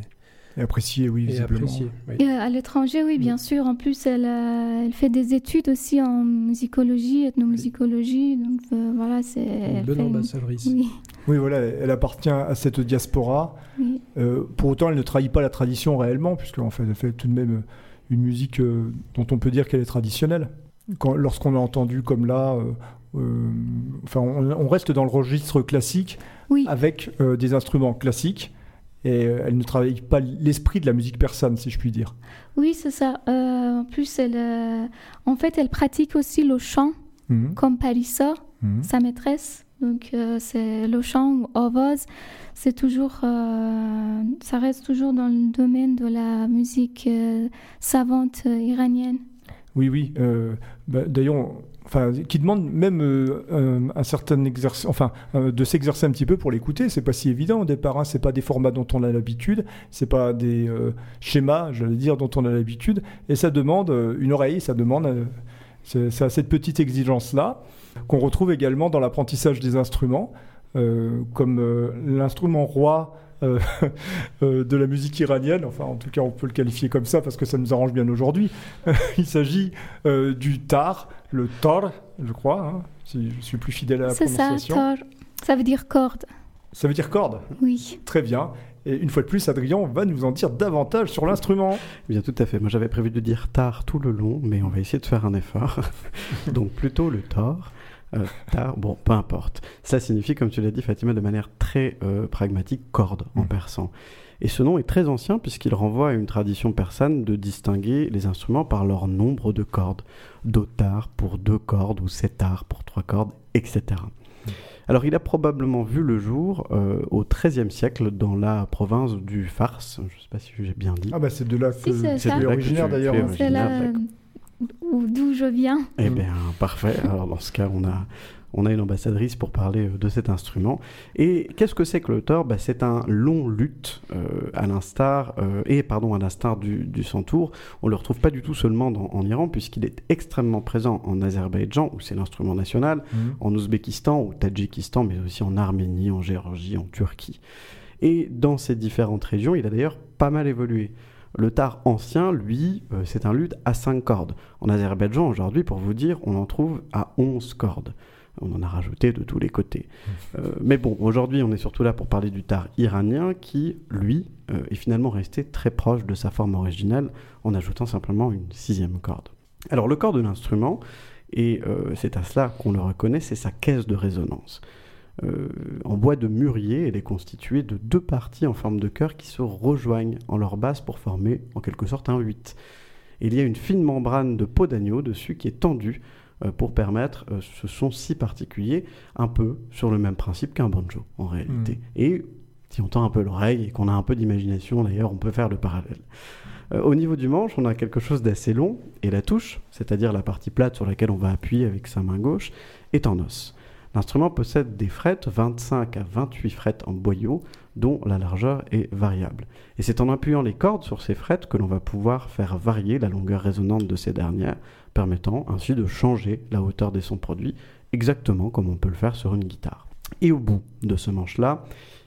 Et apprécié, oui, et visiblement. appréciée. oui. Et, euh, à l'étranger, oui, bien sûr. En plus, elle, euh, elle fait des études aussi en musicologie, ethnomusicologie. Donc euh, voilà, c'est. Une bonne fait une- ambassadrice. Oui, Oui, voilà, elle appartient à cette diaspora. oui. Euh, pour autant, elle ne trahit pas la tradition réellement, puisqu'en fait, elle fait tout de même une musique euh, dont on peut dire qu'elle est traditionnelle. Lorsqu'on a entendu comme là, euh, euh, enfin, on, on reste dans le registre classique Oui. avec euh, des instruments classiques, et euh, elle ne travaille pas l'esprit de la musique persane, si je puis dire. Oui, c'est ça. Euh, en plus, elle, euh, en fait, elle pratique aussi le chant, Mhm. comme Parissa. Mhm. sa maîtresse. Donc euh, c'est le chant Ovoz. C'est toujours, ça reste toujours dans le domaine de la musique savante iranienne. Oui, oui. bah, D'ailleurs, enfin, qui demande même euh, un, un certain exercice, enfin, euh, de s'exercer un petit peu pour l'écouter. C'est pas si évident au départ. Hein. C'est pas des formats dont on a l'habitude. C'est pas des euh, schémas, j'allais dire, dont on a l'habitude. Et ça demande euh, une oreille. Ça demande. euh, à cette petite exigence là qu'on retrouve également dans l'apprentissage des instruments, euh, comme euh, l'instrument roi. Euh, <laughs> euh, de la musique iranienne, enfin en tout cas on peut le qualifier comme ça parce que ça nous arrange bien aujourd'hui. <laughs> Il s'agit euh, du tar, le tor, je crois, hein, si je suis plus fidèle à la C'est ça, prononciation. tor. Ça veut dire corde. Ça veut dire corde, Oui. très bien. Et une fois de plus, Adrien va nous en dire davantage sur l'instrument. Bien, tout à fait. Moi, j'avais prévu de dire tard tout le long, mais on va essayer de faire un effort. <laughs> Donc, plutôt le tort. Euh, tard, bon, peu importe. Ça signifie, comme tu l'as dit, Fatima, de manière très euh, pragmatique, corde en Mm. persan. Et ce nom est très ancien puisqu'il renvoie à une tradition persane de distinguer les instruments par leur nombre de cordes. Dotar pour deux cordes ou setar pour trois cordes, etc. Alors, il a probablement vu le jour euh, au XIIIe siècle dans la province du Fars. Je ne sais pas si j'ai bien dit. Ah bah c'est de là que Si, c'est c'est ça. de là que originaire d'ailleurs. hein. C'est là Où- d'où je viens. Eh bien, parfait. Alors, dans ce cas, on a, on a une ambassadrice pour parler euh, de cet instrument. Et qu'est-ce que c'est que le tor bah, C'est un long luth, euh, à l'instar, euh, et pardon, à l'instar du, du santour. On ne le retrouve pas du tout seulement dans- en Iran, puisqu'il est extrêmement présent en Azerbaïdjan, où c'est l'instrument national, Mhm. en Ouzbékistan, au Tadjikistan, mais aussi en Arménie, en Géorgie, en Turquie. Et dans ces différentes régions, il a d'ailleurs pas mal évolué. Le tar ancien, lui, euh, c'est un luth à 5 cordes. En Azerbaïdjan, aujourd'hui, pour vous dire, on en trouve à 11 cordes. On en a rajouté de tous les côtés. Euh, mais bon, aujourd'hui, on est surtout là pour parler du tar iranien qui, lui, euh, est finalement resté très proche de sa forme originale en ajoutant simplement une sixième corde. Alors, le corps de l'instrument, et c'est à cela qu'on le reconnaît, c'est sa caisse de résonance. Euh, en bois de mûrier, elle est constituée de deux parties en forme de cœur qui se rejoignent en leur base pour former en quelque sorte un 8. Il y a une fine membrane de peau d'agneau dessus qui est tendue euh, pour permettre euh, ce son si particulier, un peu sur le même principe qu'un banjo en réalité. Et si on tend un peu l'oreille et qu'on a un peu d'imagination d'ailleurs, on peut faire le parallèle. Euh, au niveau du manche, on a quelque chose d'assez long et la touche, c'est-à-dire la partie plate sur laquelle on va appuyer avec sa main gauche, est en os. L'instrument possède des frettes, 25 à 28 frettes en boyau, dont la largeur est variable. Et c'est en appuyant les cordes sur ces frettes que l'on va pouvoir faire varier la longueur résonante de ces dernières, permettant ainsi de changer la hauteur des sons produits, exactement comme on peut le faire sur une guitare. Et au bout de ce manche-là,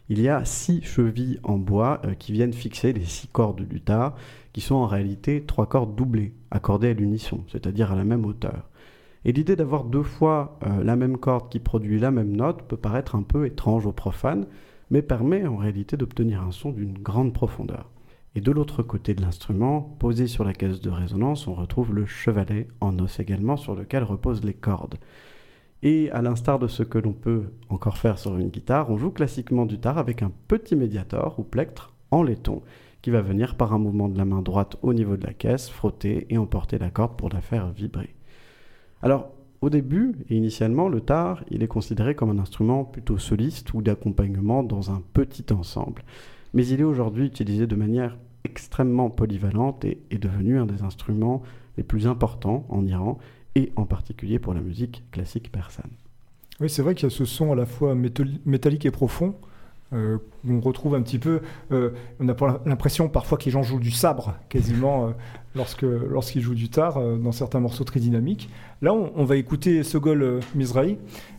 il y a six chevilles en bois euh, qui viennent fixer les six cordes du tar, qui sont en réalité trois cordes doublées, accordées à l'unisson, c'est-à-dire à la même hauteur. Et l'idée d'avoir deux fois euh, la même corde qui produit la même note peut paraître un peu étrange aux profanes, mais permet en réalité d'obtenir un son d'une grande profondeur. Et de l'autre côté de l'instrument, posé sur la caisse de résonance, on retrouve le chevalet en os également sur lequel reposent les cordes. Et à l'instar de ce que l'on peut encore faire sur une guitare, on joue classiquement du tar avec un petit médiator ou plectre en laiton qui va venir par un mouvement de la main droite au niveau de la caisse, frotter et emporter la corde pour la faire vibrer. Alors, au début et initialement, le tar, il est considéré comme un instrument plutôt soliste ou d'accompagnement dans un petit ensemble. Mais il est aujourd'hui utilisé de manière extrêmement polyvalente et est devenu un des instruments les plus importants en Iran et en particulier pour la musique classique persane. Oui, c'est vrai qu'il y a ce son à la fois métal- métallique et profond. Euh, on retrouve un petit peu, euh, on a l'impression parfois que les gens jouent du sabre quasiment euh, lorsque lorsqu'ils jouent du tar dans certains morceaux très dynamiques. Là, on, va écouter Sogol Mizrahi,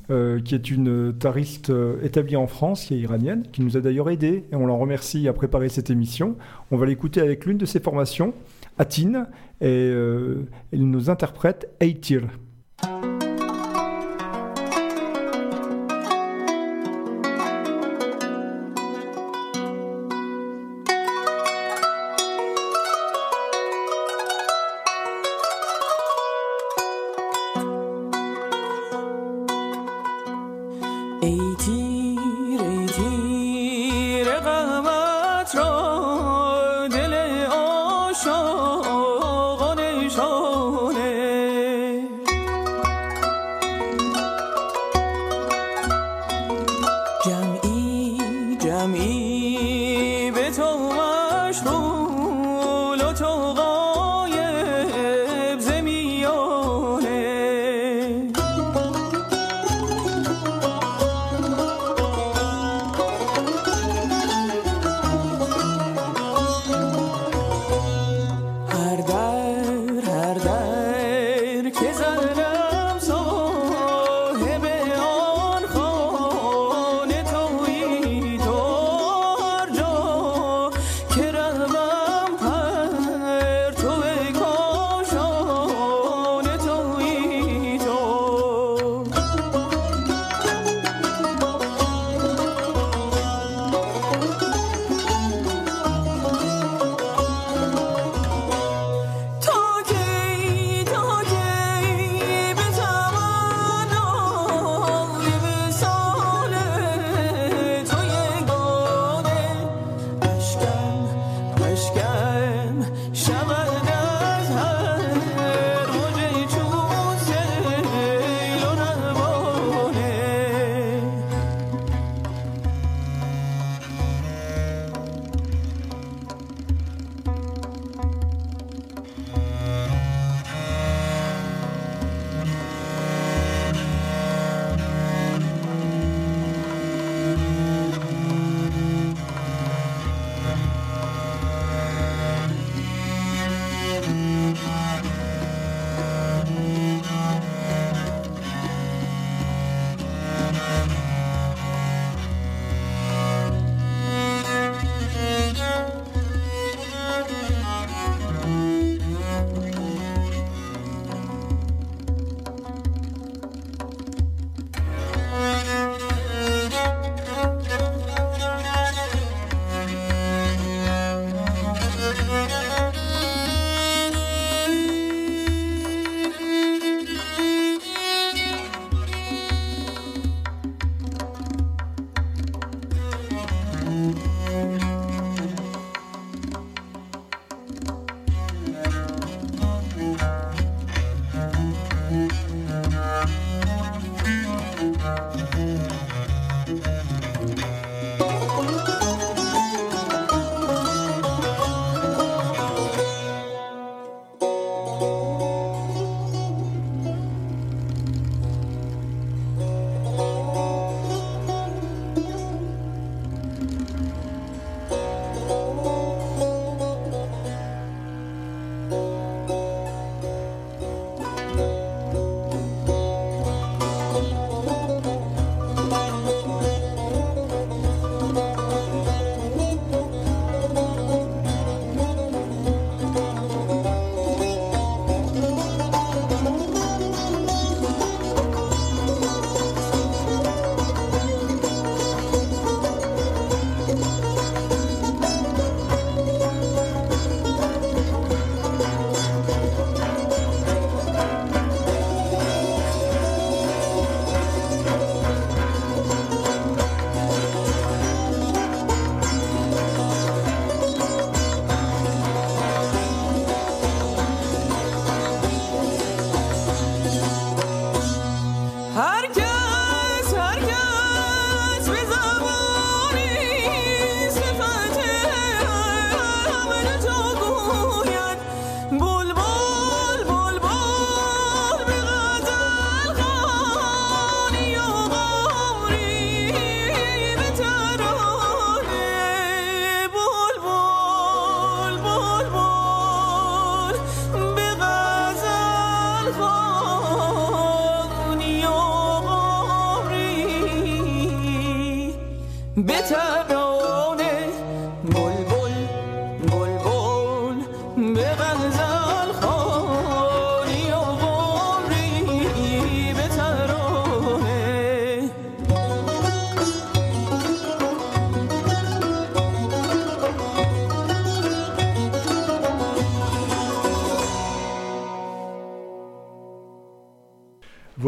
qui est une tariste établie en France, qui est iranienne, qui nous a d'ailleurs aidé et on l'en remercie à préparer cette émission. On va l'écouter avec l'une de ses formations, Atin, et elle nous interprète Eitir.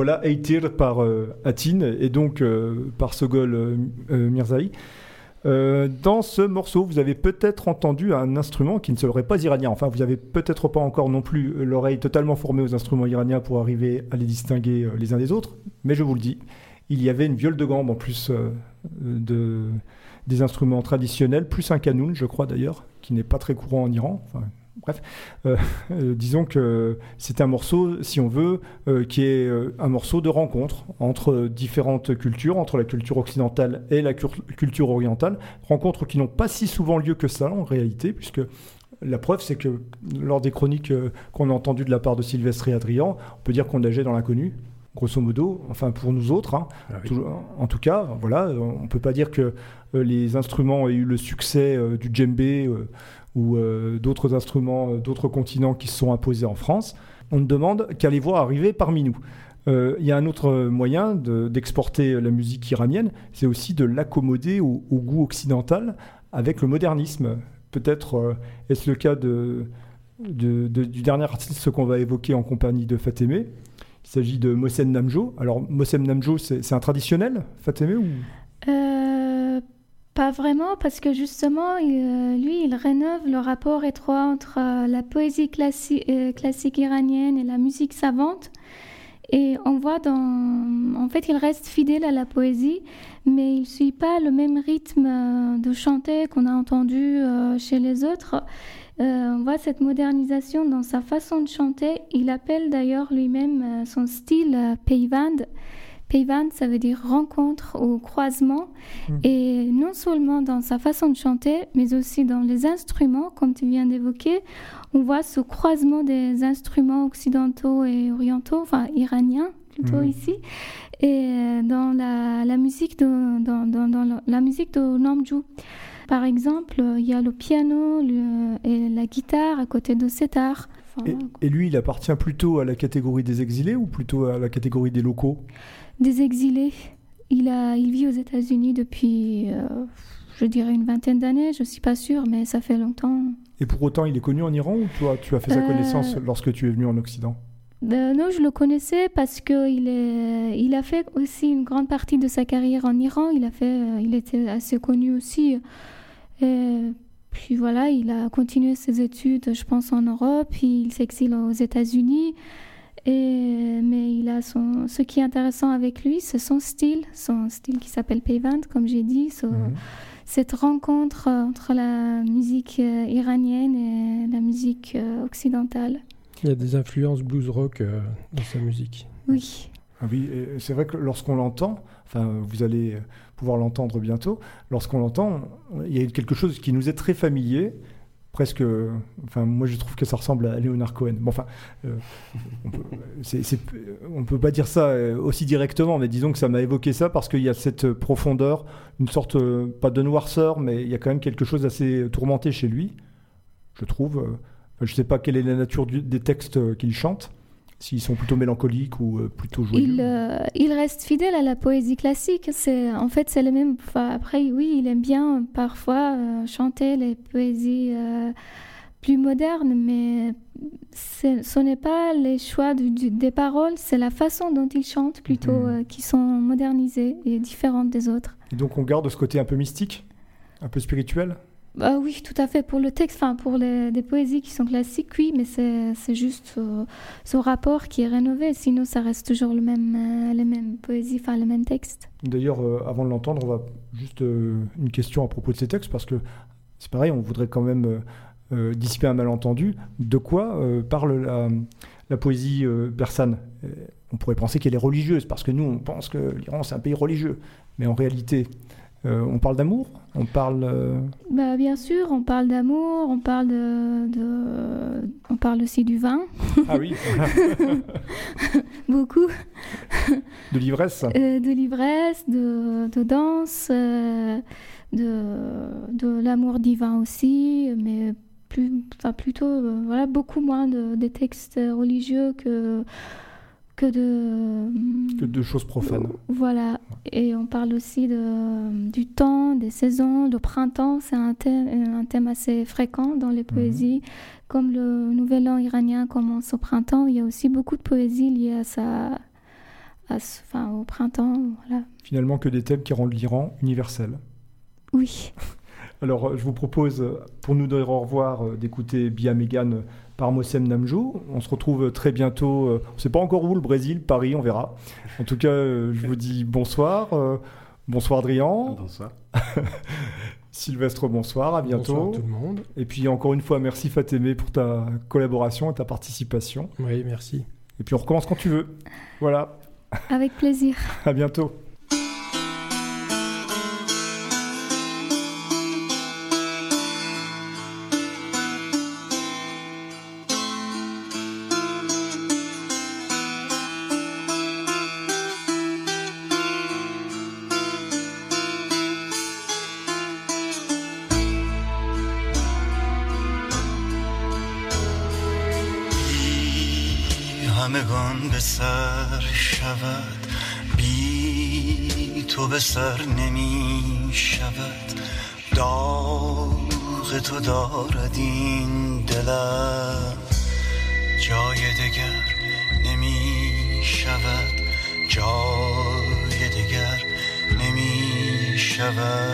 Voilà Eitir par euh, Atin et donc euh, par Sogol euh, Mirzaï. Dans ce morceau, vous avez peut-être entendu un instrument qui ne serait pas iranien. Enfin, vous avez peut-être pas encore non plus l'oreille totalement formée aux instruments iraniens pour arriver à les distinguer les uns des autres. Mais je vous le dis, il y avait une viole de gambe en plus de, des instruments traditionnels, plus un kanoun, je crois d'ailleurs, qui n'est pas très courant en Iran. Bref, Euh, euh, disons que c'est un morceau, si on veut, euh, qui est un morceau de rencontre entre différentes cultures, entre la culture occidentale et la culture orientale. Rencontres qui n'ont pas si souvent lieu que ça en réalité, puisque la preuve, c'est que lors des chroniques qu'on a entendues de la part de Sylvestre et Adrien, on peut dire qu'on nageait dans l'inconnu. Grosso modo, enfin pour nous autres, hein. Tout- en tout cas, voilà, on peut pas dire que les instruments aient eu le succès du djembé ou euh, d'autres instruments euh, d'autres continents qui se sont imposés en France. On ne demande qu'à les voir arriver parmi nous. Euh, Il y a un autre moyen de- d'exporter la musique iranienne, c'est aussi de l'accommoder au, goût occidental avec le modernisme. Peut-être est-ce le cas du dernier artiste qu'on va évoquer en compagnie de Fatemeh? Il s'agit de Mohsen Namjo. Alors, Mohsen Namjo, c'est un traditionnel, Fatemeh ou... pas vraiment, parce que justement, euh, lui, il rénove le rapport étroit entre euh, la poésie euh, classique iranienne et la musique savante. Et on voit dans... En fait, il reste fidèle à la poésie, mais il ne suit pas le même rythme de chanter qu'on a entendu chez les autres. On voit cette modernisation dans sa façon de chanter. Il appelle d'ailleurs lui-même son style euh, Peivand, ça veut dire rencontre ou croisement. Mhm. Et non seulement dans sa façon de chanter, mais aussi dans les instruments, comme tu viens d'évoquer, on voit ce croisement des instruments occidentaux et orientaux, enfin iraniens plutôt Mhm. ici, et euh, dans la, la musique de, dans, dans- dans la, la musique de Namju. Par exemple, il y a le piano le- et la guitare à côté de setar. Enfin, Et, et lui, il appartient plutôt à la catégorie des exilés ou plutôt à la catégorie des locaux? Des exilés. Il, a, il vit aux États-Unis depuis, euh, je dirais, une vingtaine d'années. Je ne suis pas sûre, mais ça fait longtemps. Et pour autant, il est connu en Iran ou toi, tu as fait sa Euh, connaissance lorsque tu es venu en Occident? Ben, non, je le connaissais parce qu'il il a fait aussi une grande partie de sa carrière en Iran. Il a fait, il était assez connu aussi. Et puis voilà, il a continué ses études, je pense, en Europe. Puis il s'exile aux États-Unis. Et mais il a son, ce qui est intéressant avec lui, c'est son style, son style qui s'appelle Payvand, comme j'ai dit. Mhm. Cette rencontre euh, entre la musique euh, iranienne et la musique euh, occidentale. Il y a des influences blues rock euh, dans sa musique. Oui. Ah oui, c'est vrai que lorsqu'on l'entend, enfin, vous allez pouvoir l'entendre bientôt, lorsqu'on l'entend, il y a quelque chose qui nous est très familier, presque. Enfin, moi, je trouve que ça ressemble à Leonard Cohen. Bon, enfin, euh, on peut, on peut pas dire ça euh, aussi directement, mais disons que ça m'a évoqué ça parce qu'il y a cette profondeur, une sorte, euh, pas de noirceur, mais il y a quand même quelque chose d'assez tourmenté chez lui, je trouve. Je sais pas quelle est la nature des textes qu'il chante, s'ils sont plutôt mélancoliques ou euh, plutôt joyeux. Il, euh, il reste fidèle à la poésie classique. C'est, en fait, c'est le même. enfin, après, oui, il aime bien parfois euh, chanter les poésies euh, plus modernes, mais ce n'est pas les choix du- du- des paroles, c'est la façon dont il chante plutôt Mhm. qui sont modernisées et différentes des autres. Et donc on garde ce côté un peu mystique, un peu spirituel? Bah oui, tout à fait. Pour le texte, enfin pour les, des poésies qui sont classiques, oui, mais c'est, juste euh, ce rapport qui est rénové. Sinon, ça reste toujours le même, euh, les mêmes poésies, enfin le même texte. D'ailleurs, euh, avant de l'entendre, on va juste euh, une question à propos de ces textes, parce que c'est pareil, on voudrait quand même dissiper un malentendu. De quoi parle la, la poésie persane On pourrait penser qu'elle est religieuse, parce que nous, on pense que l'Iran, c'est un pays religieux. Mais en réalité, euh, on parle d'amour? On parle... euh, Bah, bien sûr, on parle d'amour, on parle de, de- on parle aussi du vin, Ah oui, <laughs> beaucoup, de l'ivresse. euh, de l'ivresse, de, de danse, de, de l'amour divin aussi, mais plus, enfin plutôt, voilà, beaucoup moins de, des textes religieux que que de Que de choses profanes. Voilà, et on parle aussi de, du temps, des saisons, le printemps, c'est un thème, un thème assez fréquent dans les poésies. Comme le nouvel an iranien commence au printemps, il y a aussi beaucoup de poésie liée à, sa, à ce- enfin, au printemps. Voilà. Finalement, que des thèmes qui rendent l'Iran universel. Oui. <laughs> Alors, euh, je vous propose, euh, pour nous dire au revoir, euh, d'écouter Bia Megan par Mossem Namjou. On se retrouve très bientôt. euh, On ne sait pas encore où, le Brésil, Paris, on verra. En tout cas, euh, je vous dis bonsoir. euh, Bonsoir, Drian. Bonsoir. <laughs> Sylvestre, bonsoir. À bientôt. Bonsoir tout le monde. Et puis, encore une fois, merci Fatémé pour ta collaboration et ta participation. Oui, merci. Et puis, on recommence quand tu veux. Voilà. Avec plaisir. À bientôt. سر نمی شود. داغ تو دارد این دلم. جای دگر نمی شود. جای دگر نمی شود.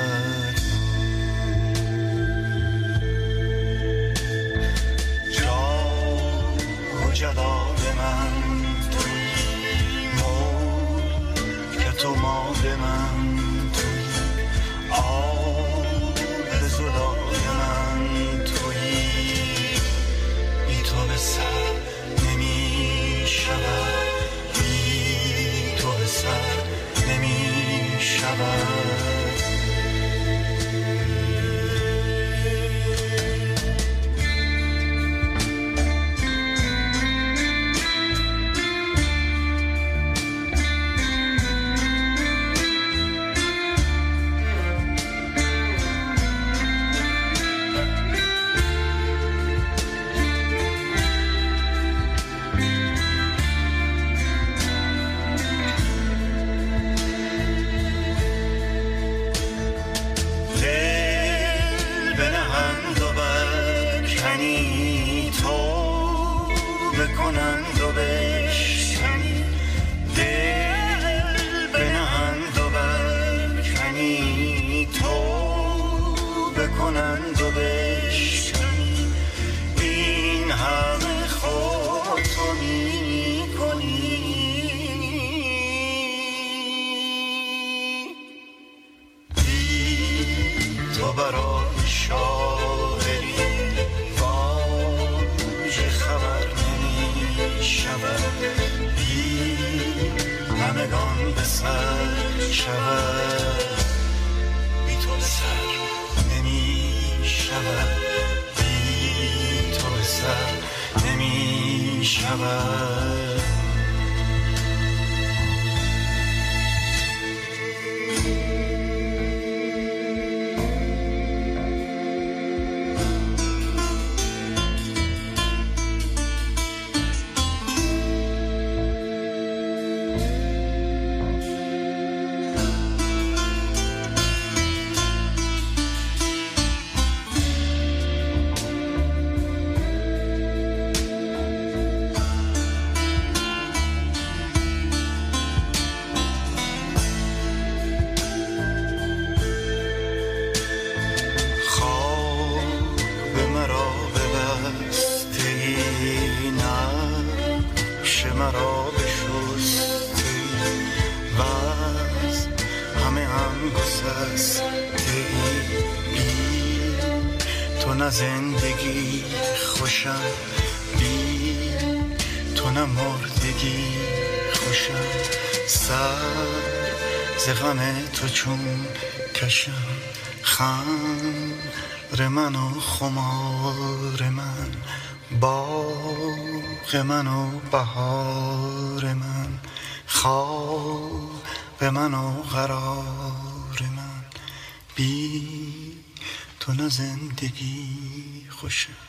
باغ من و بهار من خواب من و قرار من. بی تو نه زندگی خوشم.